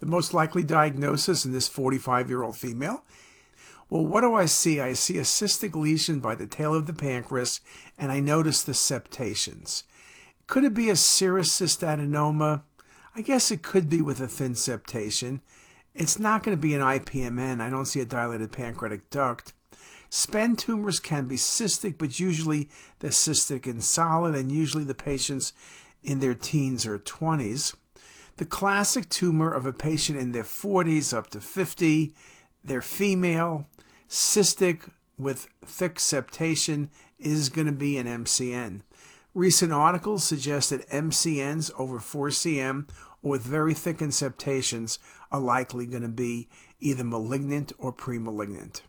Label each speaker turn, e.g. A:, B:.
A: The most likely diagnosis in this 45 year old female well, what do I see? I see a cystic lesion by the tail of the pancreas, and I notice the septations. Could it be a serous cystadenoma? I guess it could be with a thin septation. It's not going to be an IPMN. I don't see a dilated pancreatic duct. SPEN tumors can be cystic, but usually they're cystic and solid, and usually the patients in their teens or 20s. The classic tumor of a patient in their 40s up to 50, they're female, cystic with thick septation is going to be an MCN. Recent articles suggest that MCNs over 4 cm or with very thick septations are likely going to be either malignant or premalignant.